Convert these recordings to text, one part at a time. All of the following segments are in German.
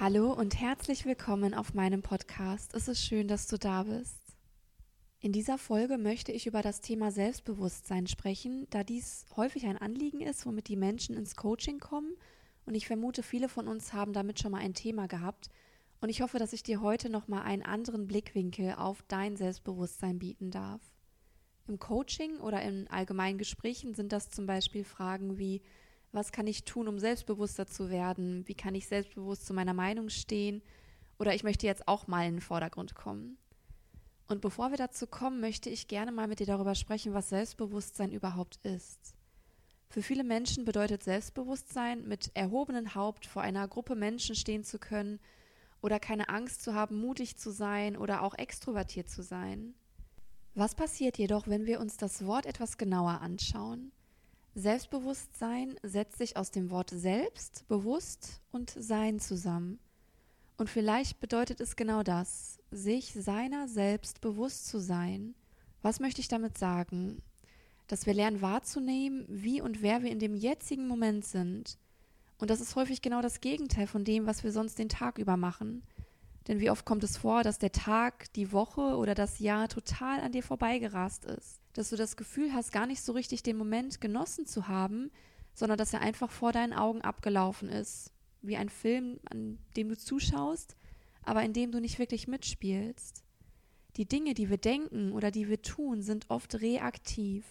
Hallo und herzlich willkommen auf meinem Podcast. Es ist schön, dass du da bist. In dieser Folge möchte ich über das Thema Selbstbewusstsein sprechen, da dies häufig ein Anliegen ist, womit die Menschen ins Coaching kommen. Und ich vermute, viele von uns haben damit schon mal ein Thema gehabt. Und ich hoffe, dass ich dir heute nochmal einen anderen Blickwinkel auf dein Selbstbewusstsein bieten darf. Im Coaching oder in allgemeinen Gesprächen sind das zum Beispiel Fragen wie, was kann ich tun, um selbstbewusster zu werden? Wie kann ich selbstbewusst zu meiner Meinung stehen? Oder ich möchte jetzt auch mal in den Vordergrund kommen. Und bevor wir dazu kommen, möchte ich gerne mal mit dir darüber sprechen, was Selbstbewusstsein überhaupt ist. Für viele Menschen bedeutet Selbstbewusstsein, mit erhobenem Haupt vor einer Gruppe Menschen stehen zu können oder keine Angst zu haben, mutig zu sein oder auch extrovertiert zu sein. Was passiert jedoch, wenn wir uns das Wort etwas genauer anschauen? Selbstbewusstsein setzt sich aus dem Wort selbst, bewusst und sein zusammen. Und vielleicht bedeutet es genau das, sich seiner selbst bewusst zu sein. Was möchte ich damit sagen? Dass wir lernen wahrzunehmen, wie und wer wir in dem jetzigen Moment sind. Und das ist häufig genau das Gegenteil von dem, was wir sonst den Tag über machen. Denn wie oft kommt es vor, dass der Tag, die Woche oder das Jahr total an dir vorbeigerast ist? Dass du das Gefühl hast, gar nicht so richtig den Moment genossen zu haben, sondern dass er einfach vor deinen Augen abgelaufen ist. Wie ein Film, an dem du zuschaust, aber in dem du nicht wirklich mitspielst. Die Dinge, die wir denken oder die wir tun, sind oft reaktiv.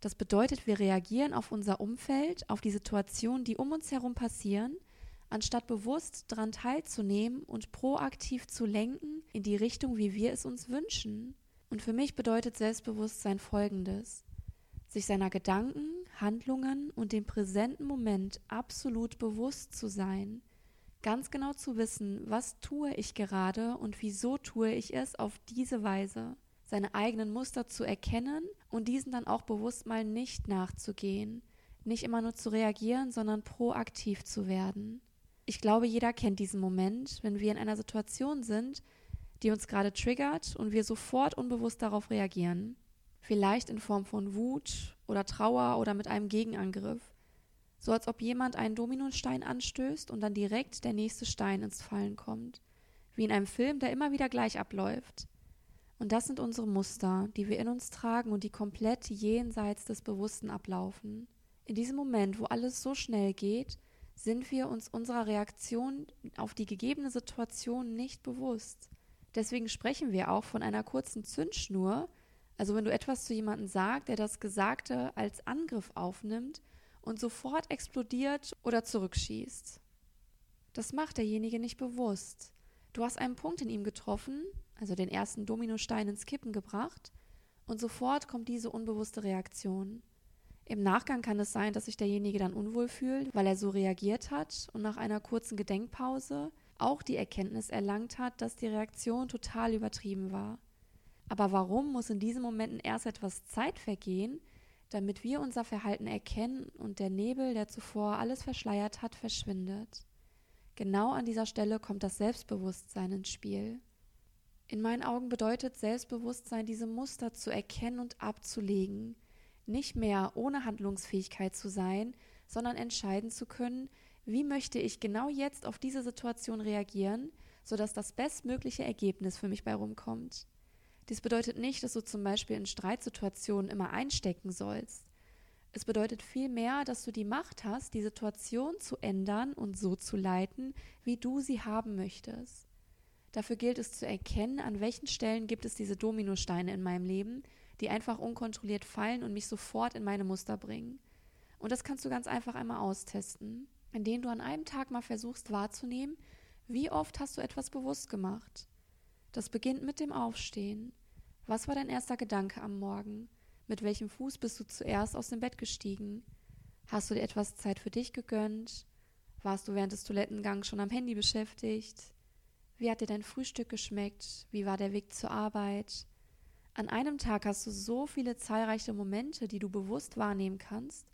Das bedeutet, wir reagieren auf unser Umfeld, auf die Situationen, die um uns herum passieren – anstatt bewusst daran teilzunehmen und proaktiv zu lenken in die Richtung, wie wir es uns wünschen. Und für mich bedeutet Selbstbewusstsein Folgendes. Sich seiner Gedanken, Handlungen und dem präsenten Moment absolut bewusst zu sein. Ganz genau zu wissen, was tue ich gerade und wieso tue ich es auf diese Weise. Seine eigenen Muster zu erkennen und diesen dann auch bewusst mal nicht nachzugehen. Nicht immer nur zu reagieren, sondern proaktiv zu werden. Ich glaube, jeder kennt diesen Moment, wenn wir in einer Situation sind, die uns gerade triggert und wir sofort unbewusst darauf reagieren. Vielleicht in Form von Wut oder Trauer oder mit einem Gegenangriff. So als ob jemand einen Dominostein anstößt und dann direkt der nächste Stein ins Fallen kommt. Wie in einem Film, der immer wieder gleich abläuft. Und das sind unsere Muster, die wir in uns tragen und die komplett jenseits des Bewussten ablaufen. In diesem Moment, wo alles so schnell geht, sind wir uns unserer Reaktion auf die gegebene Situation nicht bewusst. Deswegen sprechen wir auch von einer kurzen Zündschnur, also wenn du etwas zu jemandem sagst, der das Gesagte als Angriff aufnimmt und sofort explodiert oder zurückschießt. Das macht derjenige nicht bewusst. Du hast einen Punkt in ihm getroffen, also den ersten Dominostein ins Kippen gebracht, und sofort kommt diese unbewusste Reaktion. Im Nachgang kann es sein, dass sich derjenige dann unwohl fühlt, weil er so reagiert hat und nach einer kurzen Gedenkpause auch die Erkenntnis erlangt hat, dass die Reaktion total übertrieben war. Aber warum muss in diesen Momenten erst etwas Zeit vergehen, damit wir unser Verhalten erkennen und der Nebel, der zuvor alles verschleiert hat, verschwindet? Genau an dieser Stelle kommt das Selbstbewusstsein ins Spiel. In meinen Augen bedeutet Selbstbewusstsein, diese Muster zu erkennen und abzulegen – nicht mehr ohne Handlungsfähigkeit zu sein, sondern entscheiden zu können, wie möchte ich genau jetzt auf diese Situation reagieren, sodass das bestmögliche Ergebnis für mich bei rumkommt. Dies bedeutet nicht, dass du zum Beispiel in Streitsituationen immer einstecken sollst. Es bedeutet vielmehr, dass du die Macht hast, die Situation zu ändern und so zu leiten, wie du sie haben möchtest. Dafür gilt es zu erkennen, an welchen Stellen gibt es diese Dominosteine in meinem Leben die einfach unkontrolliert fallen und mich sofort in meine Muster bringen. Und das kannst du ganz einfach einmal austesten, indem du an einem Tag mal versuchst wahrzunehmen, wie oft hast du etwas bewusst gemacht. Das beginnt mit dem Aufstehen. Was war dein erster Gedanke am Morgen? Mit welchem Fuß bist du zuerst aus dem Bett gestiegen? Hast du dir etwas Zeit für dich gegönnt? Warst du während des Toilettengangs schon am Handy beschäftigt? Wie hat dir dein Frühstück geschmeckt? Wie war der Weg zur Arbeit? An einem Tag hast du so viele zahlreiche Momente, die du bewusst wahrnehmen kannst.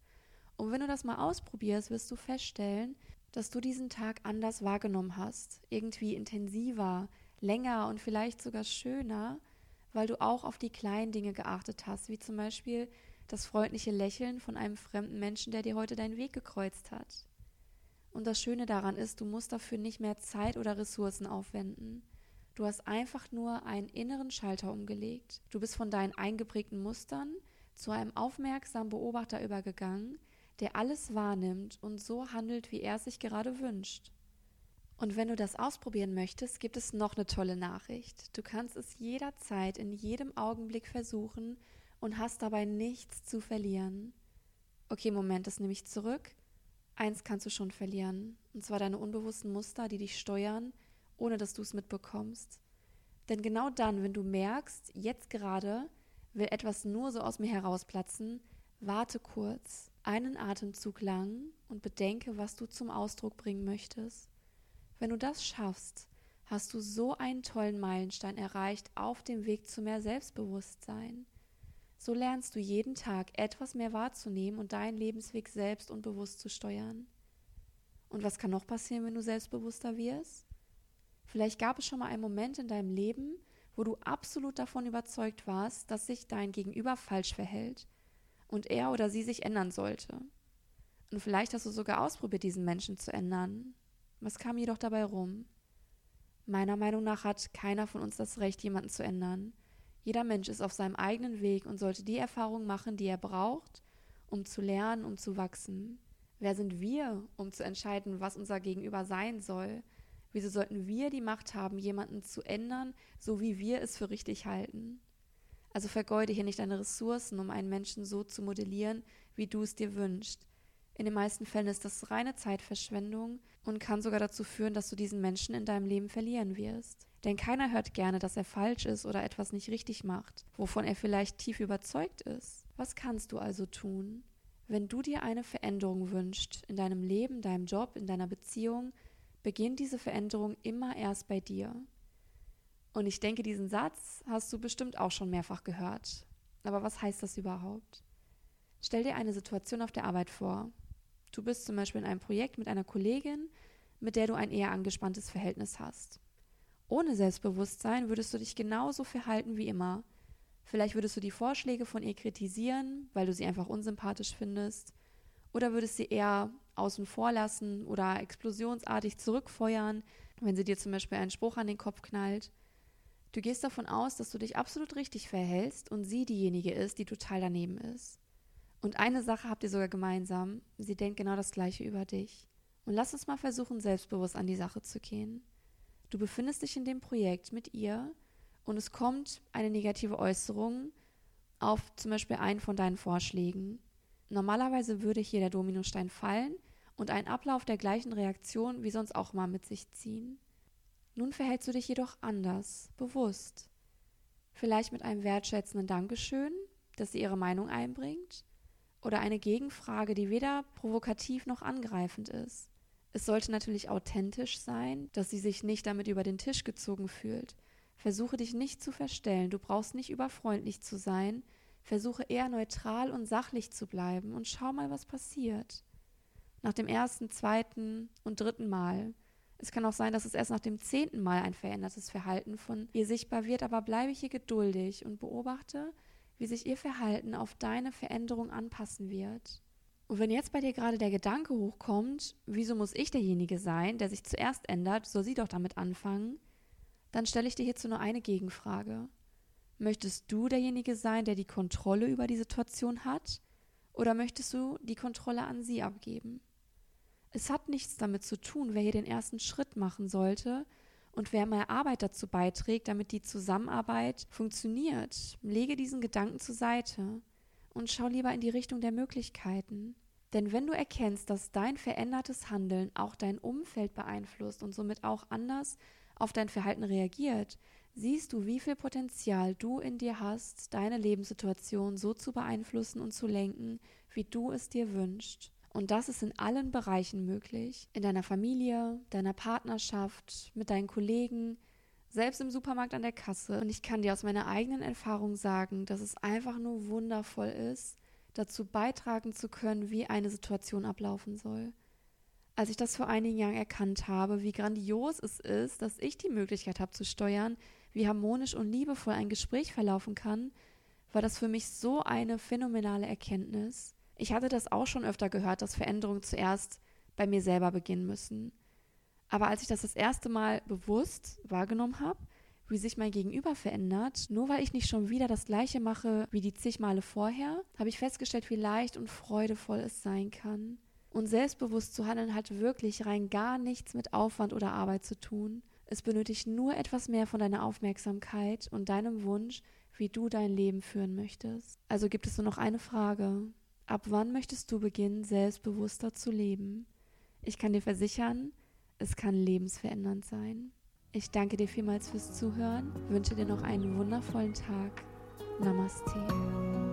Und wenn du das mal ausprobierst, wirst du feststellen, dass du diesen Tag anders wahrgenommen hast, irgendwie intensiver, länger und vielleicht sogar schöner, weil du auch auf die kleinen Dinge geachtet hast, wie zum Beispiel das freundliche Lächeln von einem fremden Menschen, der dir heute deinen Weg gekreuzt hat. Und das Schöne daran ist, du musst dafür nicht mehr Zeit oder Ressourcen aufwenden. Du hast einfach nur einen inneren Schalter umgelegt. Du bist von deinen eingeprägten Mustern zu einem aufmerksamen Beobachter übergegangen, der alles wahrnimmt und so handelt, wie er sich gerade wünscht. Und wenn du das ausprobieren möchtest, gibt es noch eine tolle Nachricht. Du kannst es jederzeit in jedem Augenblick versuchen und hast dabei nichts zu verlieren. Okay, Moment, das nehme ich zurück. Eins kannst du schon verlieren, und zwar deine unbewussten Muster, die dich steuern, ohne dass du es mitbekommst. Denn genau dann, wenn du merkst, jetzt gerade will etwas nur so aus mir herausplatzen, warte kurz, einen Atemzug lang und bedenke, was du zum Ausdruck bringen möchtest. Wenn du das schaffst, hast du so einen tollen Meilenstein erreicht auf dem Weg zu mehr Selbstbewusstsein. So lernst du jeden Tag etwas mehr wahrzunehmen und deinen Lebensweg selbst und bewusst zu steuern. Und was kann noch passieren, wenn du selbstbewusster wirst? Vielleicht gab es schon mal einen Moment in deinem Leben, wo du absolut davon überzeugt warst, dass sich dein Gegenüber falsch verhält und er oder sie sich ändern sollte. Und vielleicht hast du sogar ausprobiert, diesen Menschen zu ändern. Was kam jedoch dabei rum? Meiner Meinung nach hat keiner von uns das Recht, jemanden zu ändern. Jeder Mensch ist auf seinem eigenen Weg und sollte die Erfahrung machen, die er braucht, um zu lernen, um zu wachsen. Wer sind wir, um zu entscheiden, was unser Gegenüber sein soll? Wieso sollten wir die Macht haben, jemanden zu ändern, so wie wir es für richtig halten? Also vergeude hier nicht deine Ressourcen, um einen Menschen so zu modellieren, wie du es dir wünschst. In den meisten Fällen ist das reine Zeitverschwendung und kann sogar dazu führen, dass du diesen Menschen in deinem Leben verlieren wirst. Denn keiner hört gerne, dass er falsch ist oder etwas nicht richtig macht, wovon er vielleicht tief überzeugt ist. Was kannst du also tun? Wenn du dir eine Veränderung wünschst, in deinem Leben, deinem Job, in deiner Beziehung, beginnt diese Veränderung immer erst bei dir. Und ich denke, diesen Satz hast du bestimmt auch schon mehrfach gehört. Aber was heißt das überhaupt? Stell dir eine Situation auf der Arbeit vor. Du bist zum Beispiel in einem Projekt mit einer Kollegin, mit der du ein eher angespanntes Verhältnis hast. Ohne Selbstbewusstsein würdest du dich genauso verhalten wie immer. Vielleicht würdest du die Vorschläge von ihr kritisieren, weil du sie einfach unsympathisch findest, oder würdest sie eher außen vor lassen oder explosionsartig zurückfeuern, wenn sie dir zum Beispiel einen Spruch an den Kopf knallt. Du gehst davon aus, dass du dich absolut richtig verhältst und sie diejenige ist, die total daneben ist. Und eine Sache habt ihr sogar gemeinsam, sie denkt genau das gleiche über dich. Und lass uns mal versuchen, selbstbewusst an die Sache zu gehen. Du befindest dich in dem Projekt mit ihr und es kommt eine negative Äußerung auf zum Beispiel einen von deinen Vorschlägen. Normalerweise würde hier der Dominostein fallen und einen Ablauf der gleichen Reaktion wie sonst auch mal mit sich ziehen. Nun verhältst du dich jedoch anders, bewusst. Vielleicht mit einem wertschätzenden Dankeschön, dass sie ihre Meinung einbringt, oder eine Gegenfrage, die weder provokativ noch angreifend ist. Es sollte natürlich authentisch sein, dass sie sich nicht damit über den Tisch gezogen fühlt. Versuche dich nicht zu verstellen, du brauchst nicht überfreundlich zu sein, versuche eher neutral und sachlich zu bleiben und schau mal, was passiert. Nach dem ersten, zweiten und dritten Mal. Es kann auch sein, dass es erst nach dem zehnten Mal ein verändertes Verhalten von ihr sichtbar wird, aber bleibe hier geduldig und beobachte, wie sich ihr Verhalten auf deine Veränderung anpassen wird. Und wenn jetzt bei dir gerade der Gedanke hochkommt, wieso muss ich derjenige sein, der sich zuerst ändert, soll sie doch damit anfangen, dann stelle ich dir hierzu nur eine Gegenfrage. Möchtest du derjenige sein, der die Kontrolle über die Situation hat, oder möchtest du die Kontrolle an sie abgeben? Es hat nichts damit zu tun, wer hier den ersten Schritt machen sollte und wer mehr Arbeit dazu beiträgt, damit die Zusammenarbeit funktioniert. Lege diesen Gedanken zur Seite und schau lieber in die Richtung der Möglichkeiten. Denn wenn du erkennst, dass dein verändertes Handeln auch dein Umfeld beeinflusst und somit auch anders auf dein Verhalten reagiert, siehst du, wie viel Potenzial du in dir hast, deine Lebenssituation so zu beeinflussen und zu lenken, wie du es dir wünschst. Und das ist in allen Bereichen möglich. In deiner Familie, deiner Partnerschaft, mit deinen Kollegen, selbst im Supermarkt an der Kasse. Und ich kann dir aus meiner eigenen Erfahrung sagen, dass es einfach nur wundervoll ist, dazu beitragen zu können, wie eine Situation ablaufen soll. Als ich das vor einigen Jahren erkannt habe, wie grandios es ist, dass ich die Möglichkeit habe zu steuern, wie harmonisch und liebevoll ein Gespräch verlaufen kann, war das für mich so eine phänomenale Erkenntnis. Ich hatte das auch schon öfter gehört, dass Veränderung zuerst bei mir selber beginnen müssen. Aber als ich das das erste Mal bewusst wahrgenommen habe, wie sich mein Gegenüber verändert, nur weil ich nicht schon wieder das gleiche mache wie die zig Male vorher, habe ich festgestellt, wie leicht und freudevoll es sein kann. Und selbstbewusst zu handeln hat wirklich rein gar nichts mit Aufwand oder Arbeit zu tun. Es benötigt nur etwas mehr von deiner Aufmerksamkeit und deinem Wunsch, wie du dein Leben führen möchtest. Also gibt es nur noch eine Frage. Ab wann möchtest du beginnen, selbstbewusster zu leben? Ich kann dir versichern, es kann lebensverändernd sein. Ich danke dir vielmals fürs Zuhören, wünsche dir noch einen wundervollen Tag. Namaste.